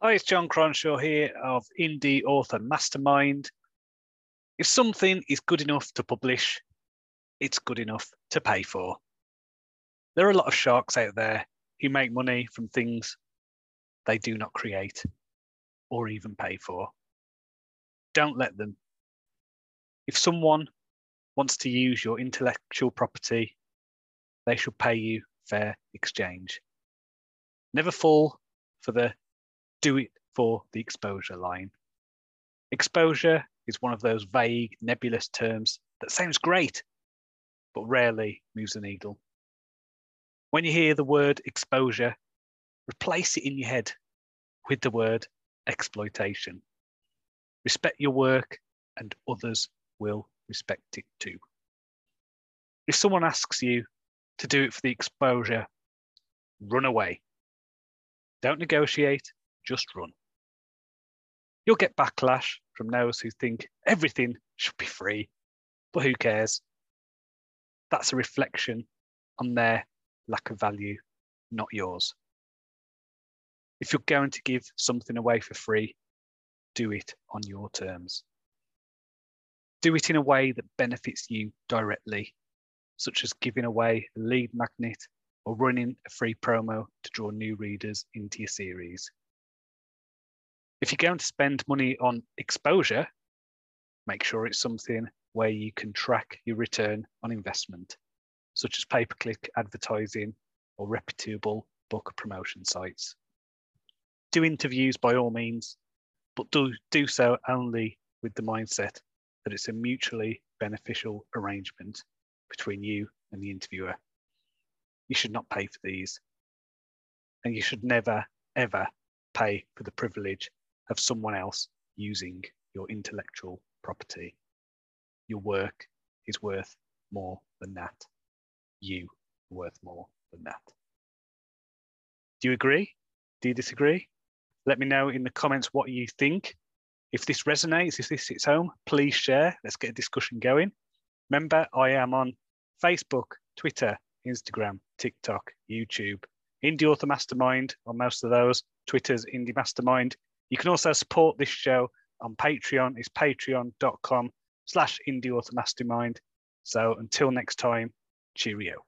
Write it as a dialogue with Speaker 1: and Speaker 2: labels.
Speaker 1: Hi, it's Jon Cronshaw here of Indie Author Mastermind. If something is good enough to publish, it's good enough to pay for. There are a lot of sharks out there who make money from things they do not create or even pay for. Don't let them. If someone wants to use your intellectual property, they should pay you fair exchange. Never fall for the do it for the exposure line. Exposure is one of those vague, nebulous terms that sounds great, but rarely moves the needle. When you hear the word exposure, replace it in your head with the word exploitation. Respect your work, and others will respect it too. If someone asks you to do it for the exposure, run away. Don't negotiate, just run. You'll get backlash from those who think everything should be free, but who cares? That's a reflection on their lack of value, not yours. If you're going to give something away for free, do it on your terms. Do it in a way that benefits you directly, such as giving away a lead magnet or running a free promo to draw new readers into your series. If you're going to spend money on exposure, make sure it's something where you can track your return on investment, such as pay per click advertising or reputable book promotion sites. Do interviews by all means, but do, do so only with the mindset that it's a mutually beneficial arrangement between you and the interviewer. You should not pay for these. And you should never, ever pay for the privilege of someone else using your intellectual property. Your work is worth more than that. You are worth more than that. Do you agree? Do you disagree? Let me know in the comments what you think. If this resonates, if this hits home, please share. Let's get a discussion going. Remember, I am on Facebook, Twitter, Instagram, TikTok, YouTube, Indie Author Mastermind on most of those. Twitter's Indie Mastermind. You can also support this show on Patreon. It's patreon.com slash indie mastermind. So until next time, cheerio.